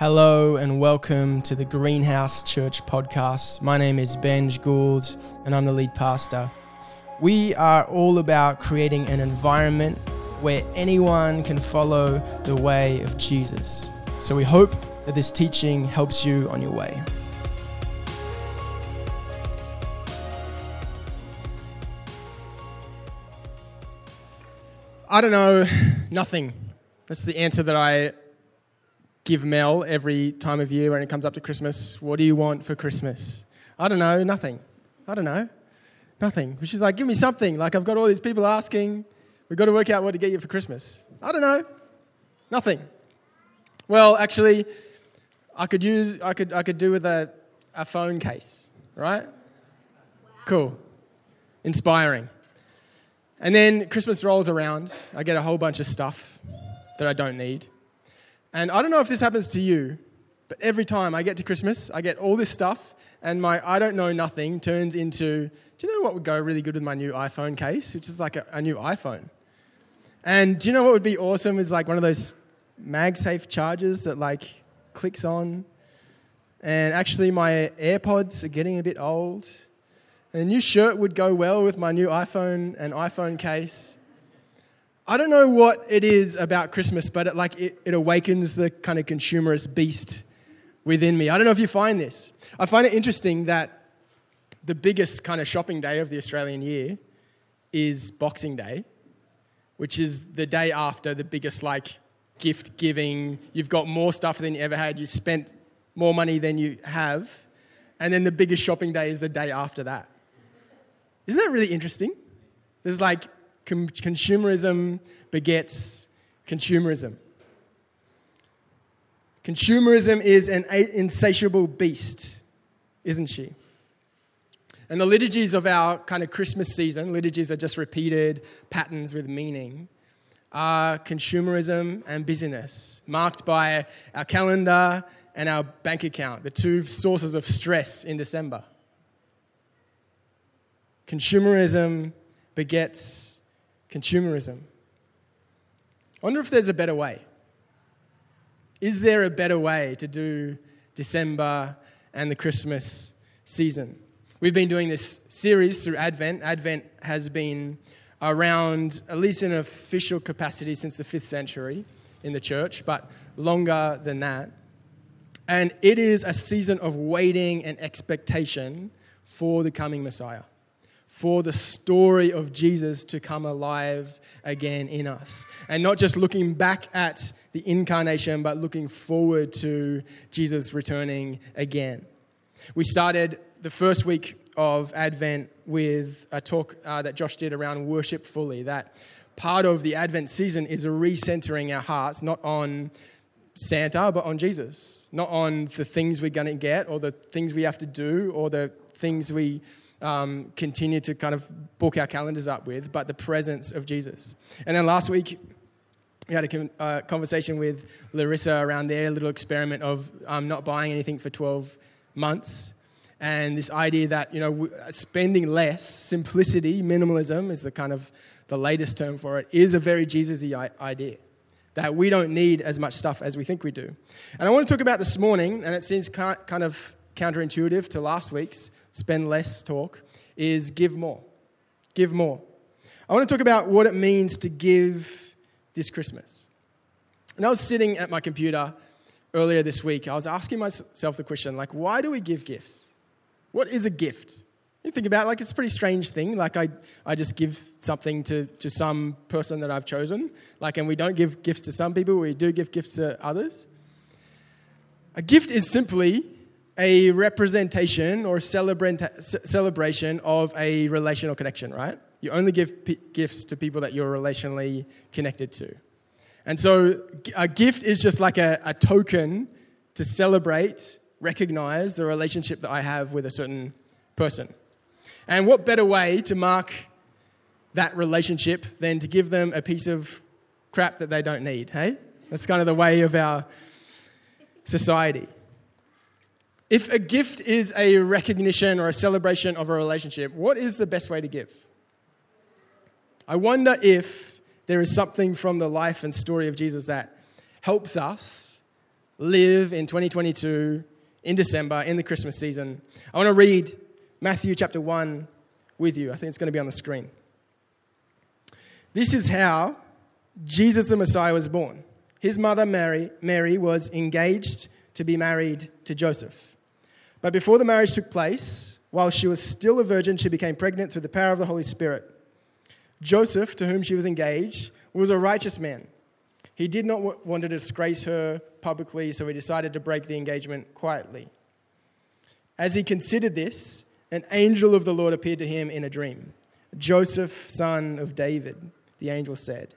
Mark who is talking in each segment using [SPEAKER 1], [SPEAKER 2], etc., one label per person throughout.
[SPEAKER 1] Hello and welcome to the Greenhouse Church podcast. My name is Benj Gould and I'm the lead pastor. We are all about creating an environment where anyone can follow the way of Jesus. So we hope that this teaching helps you on your way. I don't know, nothing. That's the answer that I give Mel every time of year when it comes up to Christmas. What do you want for Christmas? I don't know, nothing. I don't know, nothing. She's like, give me something. Like, I've got all these people asking. We've got to work out what to get you for Christmas. I don't know, nothing. Well, actually, I could use, I could, I could do with a, a phone case, right? Cool. Inspiring. And then Christmas rolls around. I get a whole bunch of stuff that I don't need. And I don't know if this happens to you, but every time I get to Christmas, I get all this stuff, and my I don't know nothing turns into do you know what would go really good with my new iPhone case, which is like a, a new iPhone? And do you know what would be awesome is like one of those MagSafe chargers that like clicks on. And actually, my AirPods are getting a bit old. And a new shirt would go well with my new iPhone and iPhone case. I don't know what it is about Christmas, but it, like it, it awakens the kind of consumerist beast within me. I don't know if you find this. I find it interesting that the biggest kind of shopping day of the Australian year is Boxing Day, which is the day after the biggest like gift giving. You've got more stuff than you ever had. You spent more money than you have. And then the biggest shopping day is the day after that. Isn't that really interesting? There's like consumerism begets consumerism. Consumerism is an insatiable beast, isn't she? And the liturgies of our kind of Christmas season, liturgies are just repeated patterns with meaning, are consumerism and busyness, marked by our calendar and our bank account, the two sources of stress in December. Consumerism begets consumerism. I wonder if there's a better way. Is there a better way to do December and the Christmas season? We've been doing this series through Advent. Advent has been around, at least in an official capacity, since the fifth century in the church, but longer than that. And it is a season of waiting and expectation for the coming Messiah for the story of Jesus to come alive again in us. And not just looking back at the incarnation, but looking forward to Jesus returning again. We started the first week of Advent with a talk uh, that Josh did around worship fully. That part of the Advent season is recentering our hearts, not on Santa, but on Jesus. Not on the things we're going to get or the things we have to do or the things we um, continue to kind of book our calendars up with, but the presence of Jesus. And then last week, we had a uh, conversation with Larissa around their little experiment of um, not buying anything for 12 months. And this idea that, you know, spending less, simplicity, minimalism is the kind of the latest term for it, is a very Jesus-y idea. That we don't need as much stuff as we think we do. And I want to talk about this morning, and it seems kind of counterintuitive to last week's, spend less talk, is give more. Give more. I want to talk about what it means to give this Christmas. And I was sitting at my computer earlier this week. I was asking myself the question, like, why do we give gifts? What is a gift? You think about it, like it's a pretty strange thing. Like I, I just give something to, to some person that I've chosen. Like, and we don't give gifts to some people, we do give gifts to others. A gift is simply a representation or celebration of a relational connection, right? You only give p- gifts to people that you're relationally connected to. And so a gift is just like a, a token to celebrate, recognize the relationship that I have with a certain person. And what better way to mark that relationship than to give them a piece of crap that they don't need, hey? That's kind of the way of our society. If a gift is a recognition or a celebration of a relationship, what is the best way to give? I wonder if there is something from the life and story of Jesus that helps us live in 2022 in December in the Christmas season, I want to read Matthew chapter 1 with you. I think it's going to be on the screen. This is how Jesus the Messiah was born. His mother Mary, Mary was engaged to be married to Joseph. But before the marriage took place, while she was still a virgin, she became pregnant through the power of the Holy Spirit. Joseph, to whom she was engaged, was a righteous man. He did not want to disgrace her publicly, so he decided to break the engagement quietly. As he considered this, an angel of the Lord appeared to him in a dream. Joseph, son of David, the angel said,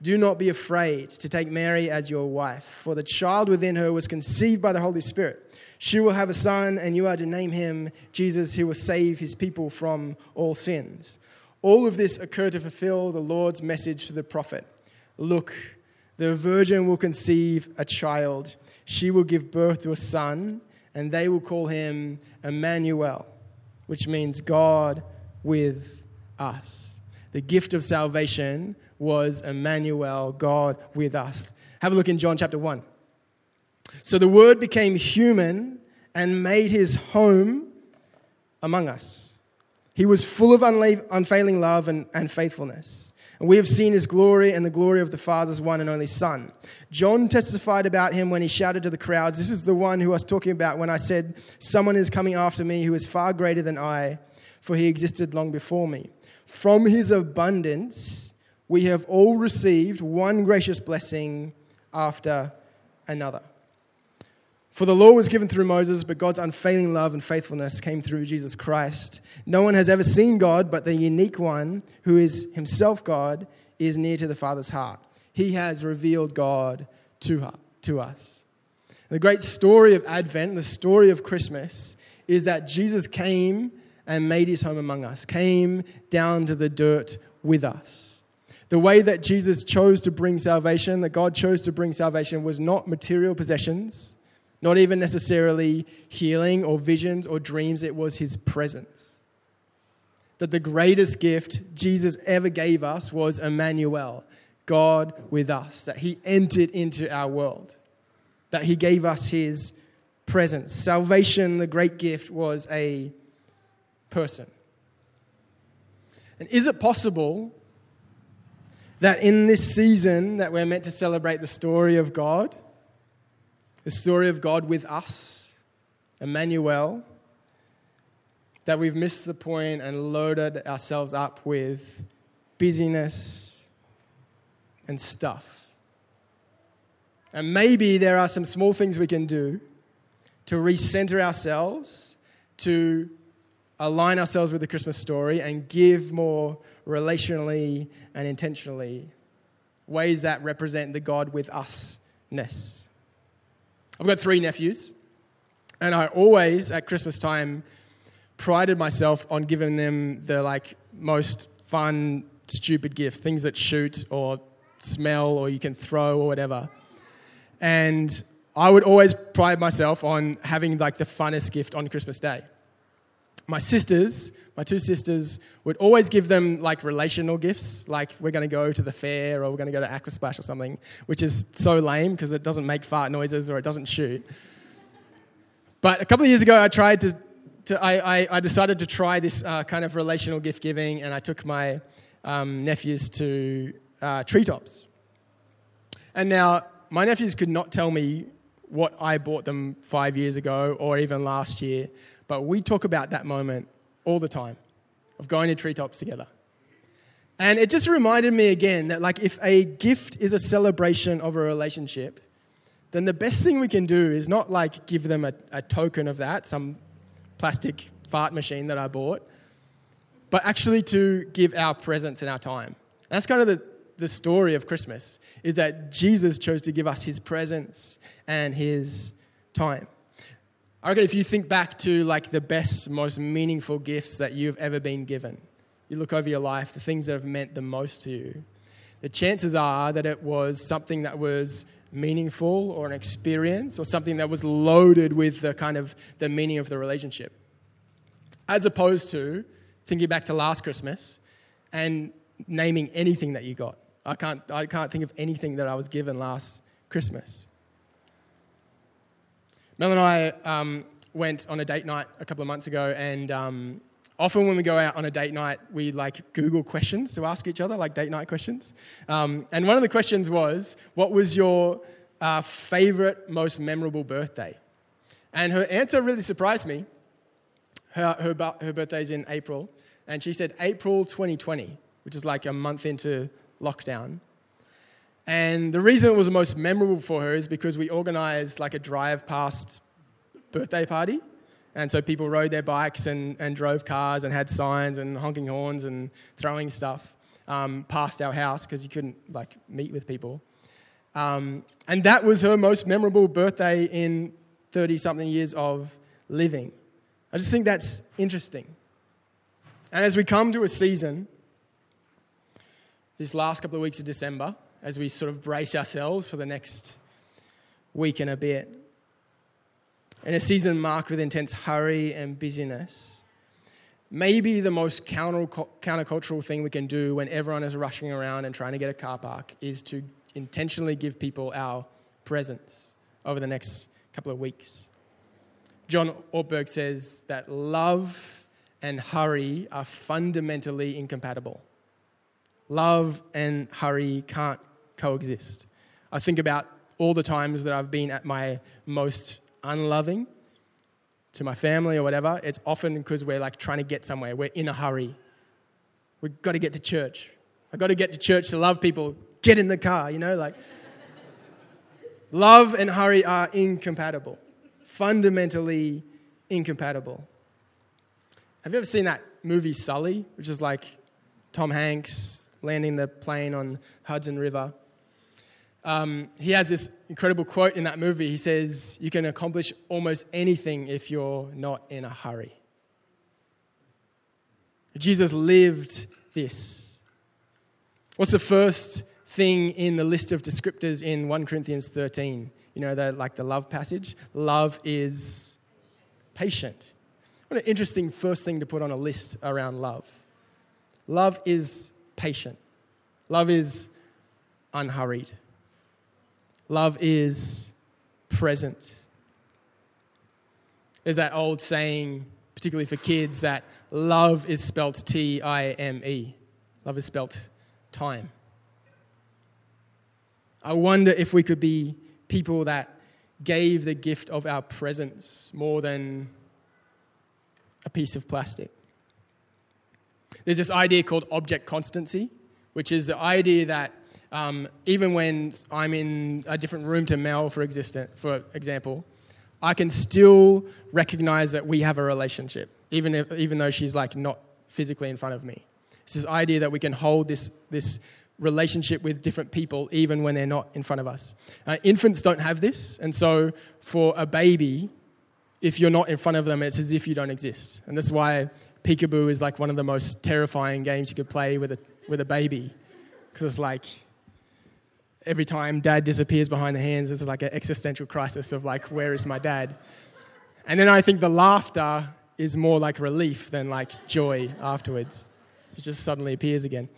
[SPEAKER 1] Do not be afraid to take Mary as your wife, for the child within her was conceived by the Holy Spirit. She will have a son, and you are to name him Jesus, who will save his people from all sins. All of this occurred to fulfill the Lord's message to the prophet Look, the virgin will conceive a child. She will give birth to a son, and they will call him Emmanuel, which means God with us. The gift of salvation was Emmanuel, God with us. Have a look in John chapter 1. So the Word became human and made his home among us. He was full of unfailing love and, and faithfulness. And we have seen his glory and the glory of the Father's one and only Son. John testified about him when he shouted to the crowds, This is the one who I was talking about when I said, Someone is coming after me who is far greater than I, for he existed long before me. From his abundance, we have all received one gracious blessing after another. For the law was given through Moses, but God's unfailing love and faithfulness came through Jesus Christ. No one has ever seen God, but the unique one, who is himself God, is near to the Father's heart. He has revealed God to, her, to us. The great story of Advent, the story of Christmas, is that Jesus came and made his home among us, came down to the dirt with us. The way that Jesus chose to bring salvation, that God chose to bring salvation, was not material possessions not even necessarily healing or visions or dreams, it was his presence. That the greatest gift Jesus ever gave us was Emmanuel, God with us, that he entered into our world, that he gave us his presence. Salvation, the great gift, was a person. And is it possible that in this season that we're meant to celebrate the story of God, the story of God with us, Emmanuel, that we've missed the point and loaded ourselves up with busyness and stuff. And maybe there are some small things we can do to recenter ourselves, to align ourselves with the Christmas story, and give more relationally and intentionally ways that represent the God with usness. I've got three nephews, and I always, at Christmas time, prided myself on giving them the like most fun, stupid gifts, things that shoot or smell or you can throw or whatever. And I would always pride myself on having like the funnest gift on Christmas Day. My sisters, my two sisters, would always give them like relational gifts, like we're going to go to the fair or we're going to go to Aquasplash or something, which is so lame because it doesn't make fart noises or it doesn't shoot. But a couple of years ago, I tried to, to I, I, I decided to try this uh, kind of relational gift giving, and I took my um, nephews to uh, treetops. And now, my nephews could not tell me what I bought them five years ago or even last year, but we talk about that moment all the time of going to treetops together. And it just reminded me again that, like, if a gift is a celebration of a relationship, then the best thing we can do is not like give them a, a token of that, some plastic fart machine that I bought, but actually to give our presence and our time. That's kind of the, the story of Christmas, is that Jesus chose to give us his presence and his time. I reckon if you think back to like the best, most meaningful gifts that you've ever been given, you look over your life, the things that have meant the most to you, the chances are that it was something that was meaningful or an experience or something that was loaded with the kind of the meaning of the relationship. As opposed to thinking back to last Christmas and naming anything that you got. I can't, I can't think of anything that I was given last Christmas. Mel and I um, went on a date night a couple of months ago, and um, often when we go out on a date night, we like Google questions to ask each other, like date night questions. Um, and one of the questions was, "What was your uh, favorite, most memorable birthday?" And her answer really surprised me. Her, her, her birthday's in April, and she said April 2020, which is like a month into lockdown. And the reason it was the most memorable for her is because we organized like a drive past birthday party. And so people rode their bikes and, and drove cars and had signs and honking horns and throwing stuff um, past our house because you couldn't like meet with people. Um, and that was her most memorable birthday in 30 something years of living. I just think that's interesting. And as we come to a season, this last couple of weeks of December, as we sort of brace ourselves for the next week and a bit. In a season marked with intense hurry and busyness, maybe the most counter, countercultural thing we can do when everyone is rushing around and trying to get a car park is to intentionally give people our presence over the next couple of weeks. John Ortberg says that love and hurry are fundamentally incompatible. Love and hurry can't coexist. I think about all the times that I've been at my most unloving to my family or whatever. It's often because we're like trying to get somewhere. We're in a hurry. We've got to get to church. I've got to get to church to love people. Get in the car, you know, like. love and hurry are incompatible, fundamentally incompatible. Have you ever seen that movie Sully, which is like Tom Hanks landing the plane on Hudson River? Um, he has this incredible quote in that movie. He says, You can accomplish almost anything if you're not in a hurry. Jesus lived this. What's the first thing in the list of descriptors in 1 Corinthians 13? You know, the, like the love passage? Love is patient. What an interesting first thing to put on a list around love. Love is patient, love is unhurried. Love is present. There's that old saying, particularly for kids, that love is spelt T I M E. Love is spelt time. I wonder if we could be people that gave the gift of our presence more than a piece of plastic. There's this idea called object constancy, which is the idea that um, even when I'm in a different room to Mel, for, existent, for example, I can still recognize that we have a relationship, even, if, even though she's like not physically in front of me. It's this idea that we can hold this, this relationship with different people even when they're not in front of us. Uh, infants don't have this, and so for a baby, if you're not in front of them, it's as if you don't exist. And that's why peekaboo is like one of the most terrifying games you could play with a, with a baby, because it's like every time dad disappears behind the hands, it's like an existential crisis of like, where is my dad? And then I think the laughter is more like relief than like joy afterwards. It just suddenly appears again.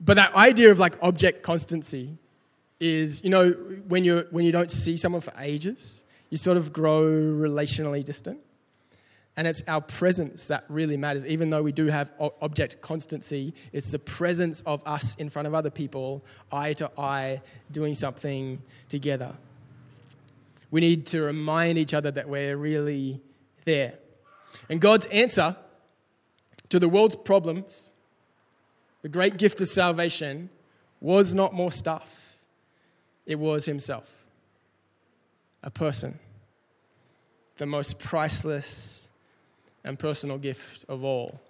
[SPEAKER 1] But that idea of like object constancy is, you know, when, you when you don't see someone for ages, you sort of grow relationally distant. And it's our presence that really matters. Even though we do have object constancy, it's the presence of us in front of other people, eye to eye, doing something together. We need to remind each other that we're really there. And God's answer to the world's problems, the great gift of salvation, was not more stuff, it was Himself, a person, the most priceless and personal gift of all.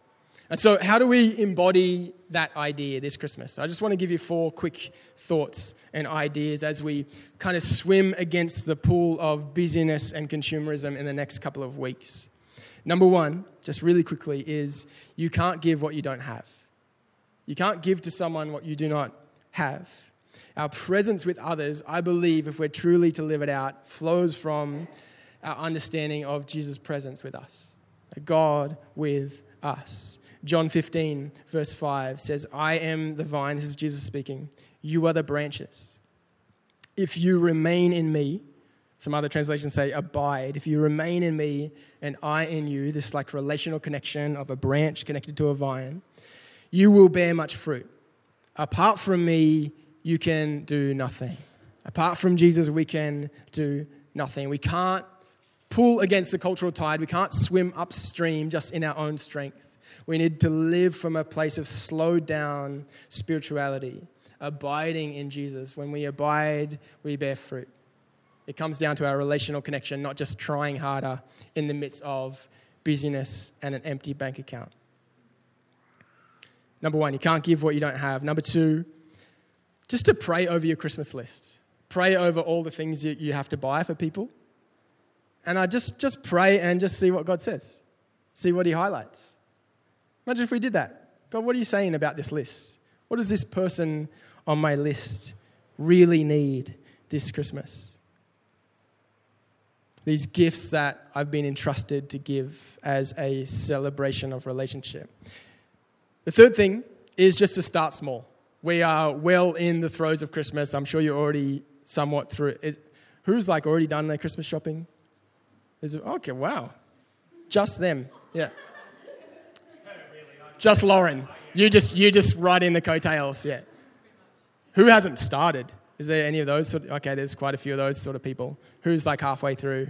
[SPEAKER 1] And so, how do we embody that idea this Christmas? I just want to give you four quick thoughts and ideas as we kind of swim against the pool of busyness and consumerism in the next couple of weeks. Number one, just really quickly, is you can't give what you don't have. You can't give to someone what you do not have. Our presence with others, I believe, if we're truly to live it out, flows from our understanding of Jesus' presence with us. God with us. John 15, verse 5 says, I am the vine. This is Jesus speaking. You are the branches. If you remain in me, Some other translations say abide. If you remain in me and I in you, this like relational connection of a branch connected to a vine, you will bear much fruit. Apart from me, you can do nothing. Apart from Jesus, we can do nothing. We can't pull against the cultural tide. We can't swim upstream just in our own strength. We need to live from a place of slowed down spirituality, abiding in Jesus. When we abide, we bear fruit. It comes down to our relational connection, not just trying harder in the midst of busyness and an empty bank account. Number one, you can't give what you don't have. Number two, just to pray over your Christmas list. Pray over all the things you, you have to buy for people. And I just, just pray and just see what God says. See what He highlights. Imagine if we did that. God, what are you saying about this list? What does this person on my list really need this Christmas? These gifts that I've been entrusted to give as a celebration of relationship. The third thing is just to start small. We are well in the throes of Christmas. I'm sure you're already somewhat through. Who's like already done their Christmas shopping? Is it, okay, wow. Just them. Yeah. Just Lauren. You just you just ride in the coattails. Yeah. Who hasn't started? Is there any of those? Sort of, okay, there's quite a few of those sort of people. Who's like halfway through?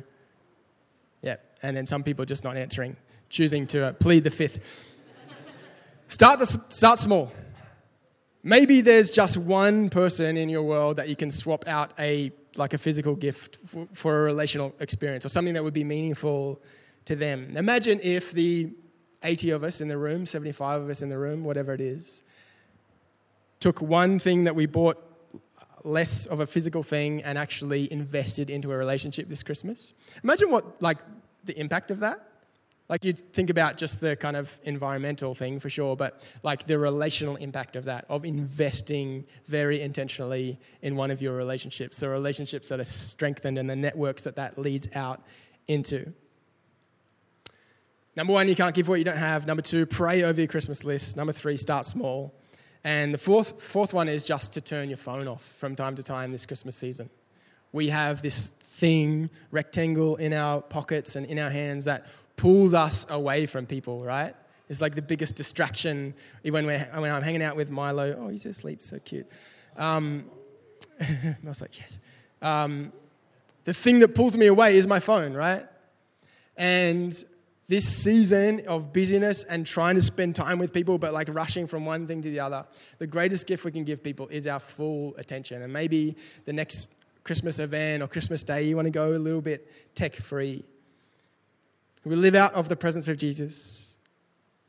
[SPEAKER 1] Yeah. And then some people just not answering, choosing to uh, plead the fifth. Start, the, start small. Maybe there's just one person in your world that you can swap out a like a physical gift for, for a relational experience or something that would be meaningful to them. Imagine if the 80 of us in the room, 75 of us in the room, whatever it is, took one thing that we bought less of a physical thing and actually invested into a relationship this Christmas. Imagine what like the impact of that. Like you think about just the kind of environmental thing for sure, but like the relational impact of that, of investing very intentionally in one of your relationships, the relationships that are strengthened and the networks that that leads out into. Number one, you can't give what you don't have. Number two, pray over your Christmas list. Number three, start small. And the fourth, fourth one is just to turn your phone off from time to time this Christmas season. We have this thing, rectangle in our pockets and in our hands that pulls us away from people, right? It's like the biggest distraction when, we're, when I'm hanging out with Milo. Oh, he's asleep, so cute. Um, I was like, yes. Um, the thing that pulls me away is my phone, right? And this season of busyness and trying to spend time with people, but like rushing from one thing to the other, the greatest gift we can give people is our full attention. And maybe the next Christmas event or Christmas day, you want to go a little bit tech free. We live out of the presence of Jesus.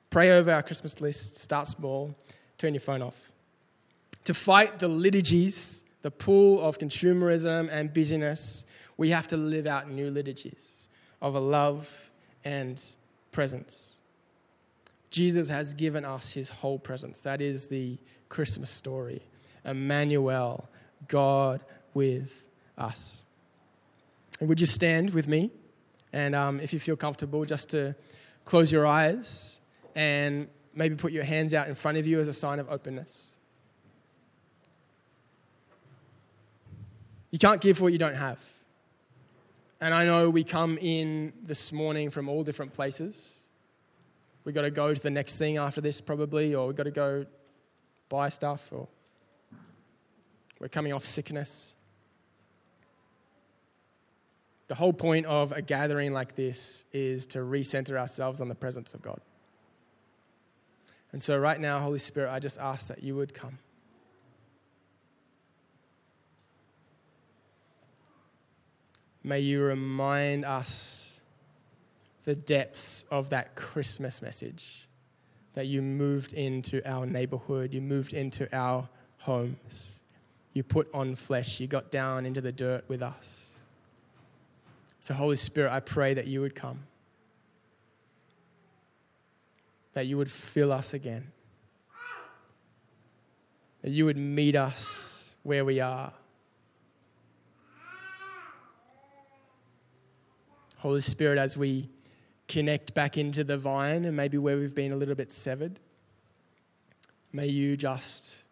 [SPEAKER 1] Pray over our Christmas list, start small, turn your phone off. To fight the liturgies, the pull of consumerism and busyness, we have to live out new liturgies of a love and presence. Jesus has given us his whole presence. That is the Christmas story. Emmanuel, God with us. And would you stand with me? And um, if you feel comfortable, just to close your eyes and maybe put your hands out in front of you as a sign of openness. You can't give what you don't have. And I know we come in this morning from all different places. We've got to go to the next thing after this, probably, or we've got to go buy stuff, or we're coming off sickness. The whole point of a gathering like this is to recenter ourselves on the presence of God. And so, right now, Holy Spirit, I just ask that you would come. May you remind us the depths of that Christmas message that you moved into our neighborhood, you moved into our homes, you put on flesh, you got down into the dirt with us. So, Holy Spirit, I pray that you would come, that you would fill us again, that you would meet us where we are. Holy Spirit, as we connect back into the vine and maybe where we've been a little bit severed, may you just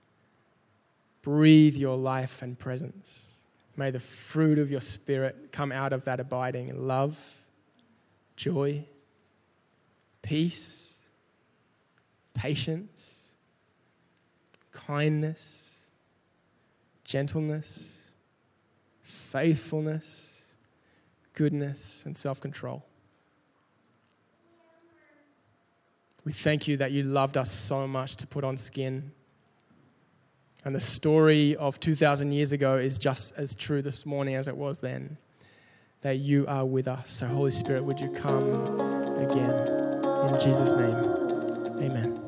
[SPEAKER 1] breathe your life and presence. May the fruit of your Spirit come out of that abiding in love, joy, peace, patience, kindness, gentleness, faithfulness, goodness, and self control. We thank you that you loved us so much to put on skin. And the story of 2,000 years ago is just as true this morning as it was then. That you are with us. So, Holy Spirit, would you come again? In Jesus' name, amen.